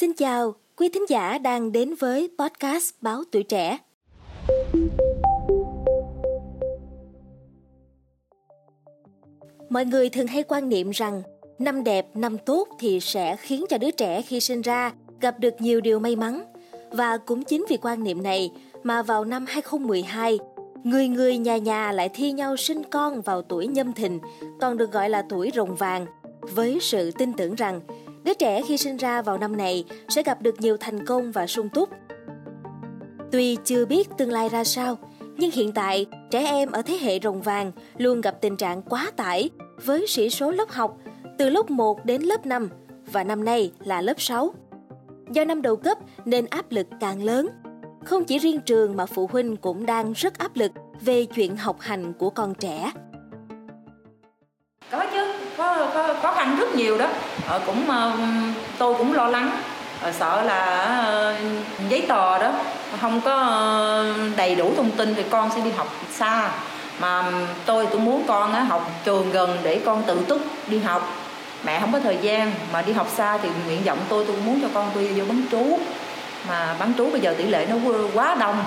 Xin chào, quý thính giả đang đến với podcast Báo Tuổi Trẻ. Mọi người thường hay quan niệm rằng năm đẹp, năm tốt thì sẽ khiến cho đứa trẻ khi sinh ra gặp được nhiều điều may mắn. Và cũng chính vì quan niệm này mà vào năm 2012, người người nhà nhà lại thi nhau sinh con vào tuổi nhâm thìn, còn được gọi là tuổi rồng vàng, với sự tin tưởng rằng đứa trẻ khi sinh ra vào năm này sẽ gặp được nhiều thành công và sung túc. Tuy chưa biết tương lai ra sao, nhưng hiện tại trẻ em ở thế hệ rồng vàng luôn gặp tình trạng quá tải với sĩ số lớp học từ lớp 1 đến lớp 5 và năm nay là lớp 6. Do năm đầu cấp nên áp lực càng lớn. Không chỉ riêng trường mà phụ huynh cũng đang rất áp lực về chuyện học hành của con trẻ. Khó khăn rất nhiều đó. Ờ, cũng ờ, tôi cũng lo lắng, ờ, sợ là ờ, giấy tờ đó không có đầy đủ thông tin thì con sẽ đi học xa. Mà tôi tôi muốn con học trường gần để con tự túc đi học. Mẹ không có thời gian mà đi học xa thì nguyện vọng tôi tôi muốn cho con tôi vô bán trú. Mà bán trú bây giờ tỷ lệ nó quá đông.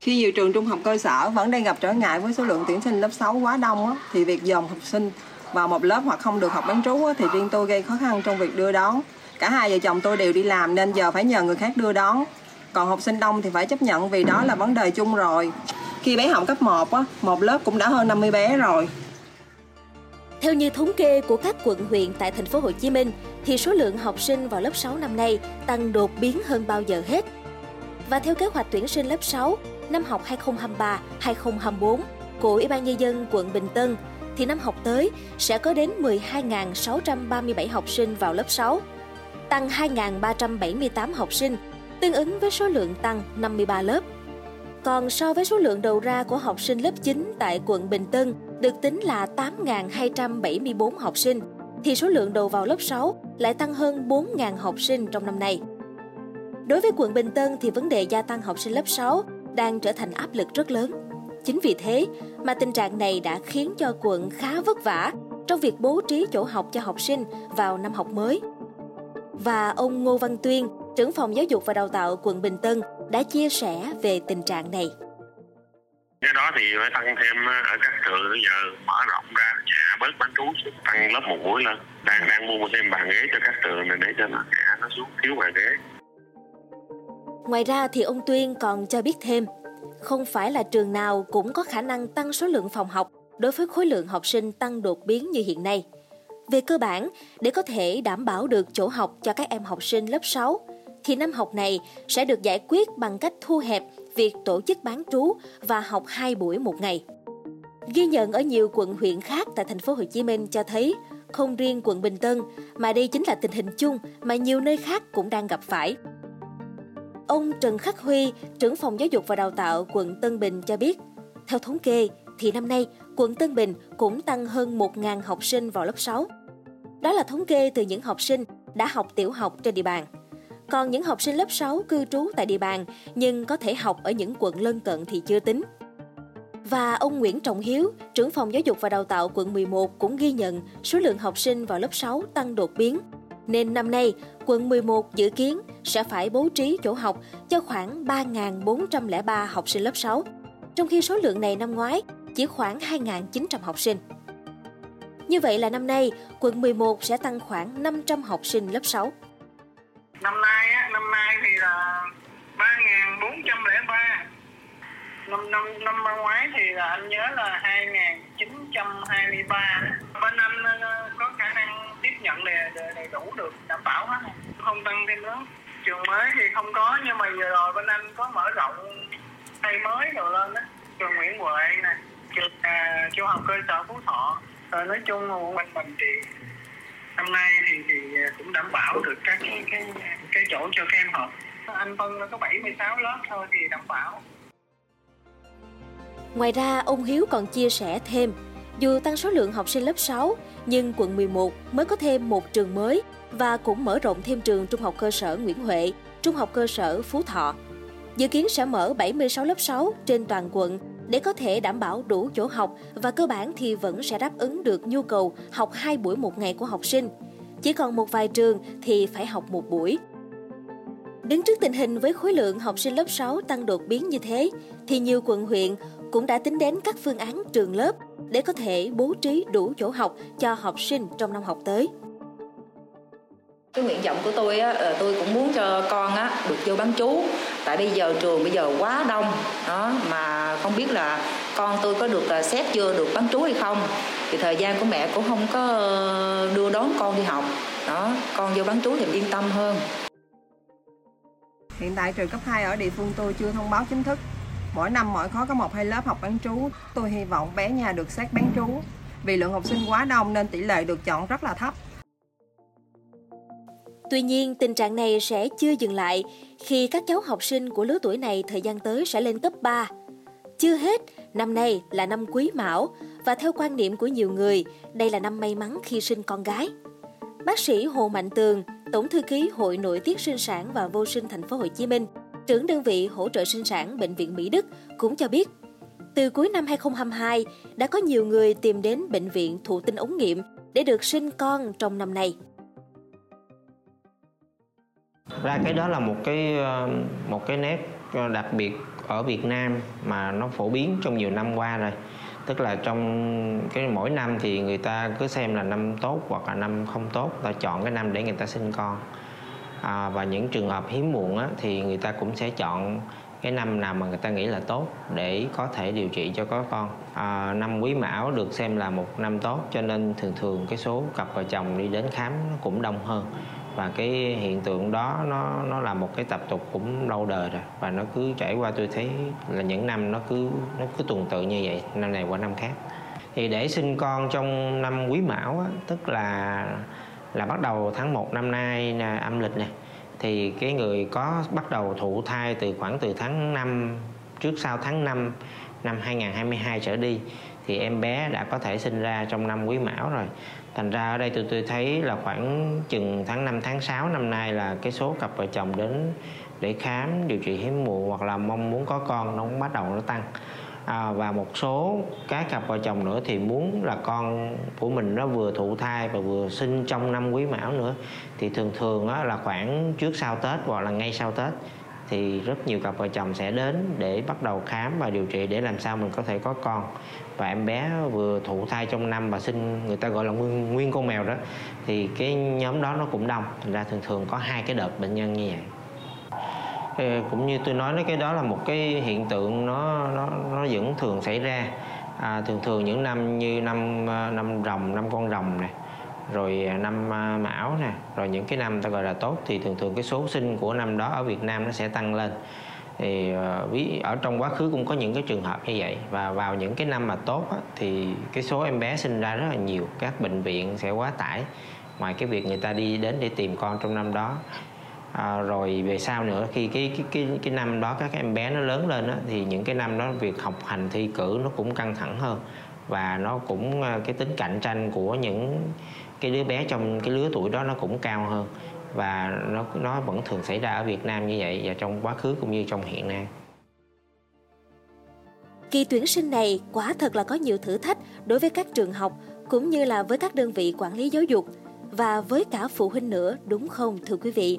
Khi nhiều trường trung học cơ sở vẫn đang gặp trở ngại với số lượng tuyển sinh lớp 6 quá đông á, thì việc dồn học sinh vào một lớp hoặc không được học bán trú thì riêng tôi gây khó khăn trong việc đưa đón. Cả hai vợ chồng tôi đều đi làm nên giờ phải nhờ người khác đưa đón. Còn học sinh đông thì phải chấp nhận vì đó là vấn đề chung rồi. Khi bé học cấp 1 á, một lớp cũng đã hơn 50 bé rồi. Theo như thống kê của các quận huyện tại thành phố Hồ Chí Minh thì số lượng học sinh vào lớp 6 năm nay tăng đột biến hơn bao giờ hết. Và theo kế hoạch tuyển sinh lớp 6 năm học 2023-2024 của Ủy ban nhân dân quận Bình Tân thì năm học tới sẽ có đến 12.637 học sinh vào lớp 6, tăng 2.378 học sinh, tương ứng với số lượng tăng 53 lớp. Còn so với số lượng đầu ra của học sinh lớp 9 tại quận Bình Tân được tính là 8.274 học sinh, thì số lượng đầu vào lớp 6 lại tăng hơn 4.000 học sinh trong năm nay. Đối với quận Bình Tân thì vấn đề gia tăng học sinh lớp 6 đang trở thành áp lực rất lớn. Chính vì thế mà tình trạng này đã khiến cho quận khá vất vả trong việc bố trí chỗ học cho học sinh vào năm học mới. Và ông Ngô Văn Tuyên, trưởng phòng giáo dục và đào tạo quận Bình Tân đã chia sẻ về tình trạng này. Cái đó thì phải tăng thêm ở các trường bây giờ mở rộng ra nhà bớt bán trú tăng lớp một buổi lên đang đang mua thêm bàn ghế cho các trường này để cho nó nó xuống thiếu bàn ghế Ngoài ra thì ông Tuyên còn cho biết thêm, không phải là trường nào cũng có khả năng tăng số lượng phòng học đối với khối lượng học sinh tăng đột biến như hiện nay. Về cơ bản, để có thể đảm bảo được chỗ học cho các em học sinh lớp 6, thì năm học này sẽ được giải quyết bằng cách thu hẹp việc tổ chức bán trú và học hai buổi một ngày. Ghi nhận ở nhiều quận huyện khác tại thành phố Hồ Chí Minh cho thấy không riêng quận Bình Tân mà đây chính là tình hình chung mà nhiều nơi khác cũng đang gặp phải. Ông Trần Khắc Huy, trưởng phòng giáo dục và đào tạo quận Tân Bình cho biết, theo thống kê thì năm nay quận Tân Bình cũng tăng hơn 1.000 học sinh vào lớp 6. Đó là thống kê từ những học sinh đã học tiểu học trên địa bàn. Còn những học sinh lớp 6 cư trú tại địa bàn nhưng có thể học ở những quận lân cận thì chưa tính. Và ông Nguyễn Trọng Hiếu, trưởng phòng giáo dục và đào tạo quận 11 cũng ghi nhận số lượng học sinh vào lớp 6 tăng đột biến nên năm nay quận 11 dự kiến sẽ phải bố trí chỗ học cho khoảng 3.403 học sinh lớp 6, trong khi số lượng này năm ngoái chỉ khoảng 2.900 học sinh. Như vậy là năm nay, quận 11 sẽ tăng khoảng 500 học sinh lớp 6. Năm nay, á, năm nay thì là 3.403. Năm, năm, năm ngoái thì là anh nhớ là 2.923. Bên anh nhận đầy, đầy, đủ được đảm bảo hết. Không tăng thêm nữa. Trường mới thì không có nhưng mà vừa rồi bên anh có mở rộng xây mới rồi lên đó trường Nguyễn Huệ nè trường à, trung học cơ sở Phú Thọ. Rồi nói chung quận mình thì năm nay thì thì cũng đảm bảo được các cái cái cái chỗ cho các em học. Anh phân có 76 lớp thôi thì đảm bảo. Ngoài ra, ông Hiếu còn chia sẻ thêm, dù tăng số lượng học sinh lớp 6, nhưng quận 11 mới có thêm một trường mới và cũng mở rộng thêm trường trung học cơ sở Nguyễn Huệ, trung học cơ sở Phú Thọ. Dự kiến sẽ mở 76 lớp 6 trên toàn quận để có thể đảm bảo đủ chỗ học và cơ bản thì vẫn sẽ đáp ứng được nhu cầu học 2 buổi một ngày của học sinh. chỉ còn một vài trường thì phải học một buổi. Đứng trước tình hình với khối lượng học sinh lớp 6 tăng đột biến như thế, thì nhiều quận huyện cũng đã tính đến các phương án trường lớp để có thể bố trí đủ chỗ học cho học sinh trong năm học tới. Cái nguyện vọng của tôi á, tôi cũng muốn cho con á, được vô bán chú tại bây giờ trường bây giờ quá đông đó mà không biết là con tôi có được à, xét chưa được bán chú hay không thì thời gian của mẹ cũng không có ờ, đưa đón con đi học đó con vô bán chú thì yên tâm hơn Hiện tại trường cấp 2 ở địa phương tôi chưa thông báo chính thức. Mỗi năm mỗi khối có một hai lớp học bán trú. Tôi hy vọng bé nhà được xét bán trú. Vì lượng học sinh quá đông nên tỷ lệ được chọn rất là thấp. Tuy nhiên, tình trạng này sẽ chưa dừng lại khi các cháu học sinh của lứa tuổi này thời gian tới sẽ lên cấp 3. Chưa hết, năm nay là năm quý mão và theo quan niệm của nhiều người, đây là năm may mắn khi sinh con gái. Bác sĩ Hồ Mạnh Tường, Tổng thư ký Hội Nội tiết sinh sản và vô sinh thành phố Hồ Chí Minh, trưởng đơn vị hỗ trợ sinh sản bệnh viện Mỹ Đức cũng cho biết, từ cuối năm 2022 đã có nhiều người tìm đến bệnh viện thụ tinh ống nghiệm để được sinh con trong năm nay. Ra cái đó là một cái ờ, một cái nét ờ, đặc biệt ở Việt Nam mà nó phổ biến trong nhiều năm qua rồi tức là trong cái mỗi năm thì người ta cứ xem là năm tốt hoặc là năm không tốt ta chọn cái năm để người ta sinh con à, và những trường hợp hiếm muộn á, thì người ta cũng sẽ chọn cái năm nào mà người ta nghĩ là tốt để có thể điều trị cho có con. À, năm quý mão được xem là một năm tốt cho nên thường thường cái số cặp vợ chồng đi đến khám nó cũng đông hơn. Và cái hiện tượng đó nó nó là một cái tập tục cũng lâu đời rồi và nó cứ trải qua tôi thấy là những năm nó cứ nó cứ tuần tự như vậy năm này qua năm khác. Thì để sinh con trong năm quý mão á, tức là là bắt đầu tháng 1 năm nay là âm lịch này thì cái người có bắt đầu thụ thai từ khoảng từ tháng 5 trước sau tháng 5 năm 2022 trở đi, thì em bé đã có thể sinh ra trong năm quý mão rồi. Thành ra ở đây tôi tôi thấy là khoảng chừng tháng 5 tháng 6 năm nay là cái số cặp vợ chồng đến để khám, điều trị hiếm muộn hoặc là mong muốn có con nó cũng bắt đầu nó tăng à, và một số các cặp vợ chồng nữa thì muốn là con của mình nó vừa thụ thai và vừa sinh trong năm quý mão nữa. Thì thường thường á, là khoảng trước sau tết hoặc là ngay sau tết thì rất nhiều cặp vợ chồng sẽ đến để bắt đầu khám và điều trị để làm sao mình có thể có con. Và em bé vừa thụ thai trong năm và sinh người ta gọi là nguyên nguyên con mèo đó thì cái nhóm đó nó cũng đông. Thành ra thường thường có hai cái đợt bệnh nhân như vậy cũng như tôi nói cái đó là một cái hiện tượng nó nó nó vẫn thường xảy ra. À, thường thường những năm như năm à, năm rồng năm con rồng này rồi à, năm à, mão nè rồi những cái năm ta gọi là tốt thì thường thường cái số sinh của năm đó ở Việt Nam nó sẽ tăng lên. Thì ví ở trong quá khứ cũng có những cái trường hợp như vậy. Và vào những cái năm mà tốt á, thì cái số em bé sinh ra rất là nhiều các bệnh viện sẽ quá tải. Ngoài cái việc người ta đi đến để tìm con trong năm đó à, rồi về sau nữa khi cái cái cái cái năm đó các em bé nó lớn lên đó, thì những cái năm đó việc học hành thi cử nó cũng căng thẳng hơn và nó cũng à, cái tính cạnh tranh của những cái đứa bé trong cái lứa tuổi đó nó cũng cao hơn và nó nó vẫn thường xảy ra ở Việt Nam như vậy và trong quá khứ cũng như trong hiện nay. Kỳ tuyển sinh này quả thật là có nhiều thử thách đối với các trường học cũng như là với các đơn vị quản lý giáo dục và với cả phụ huynh nữa đúng không thưa quý vị?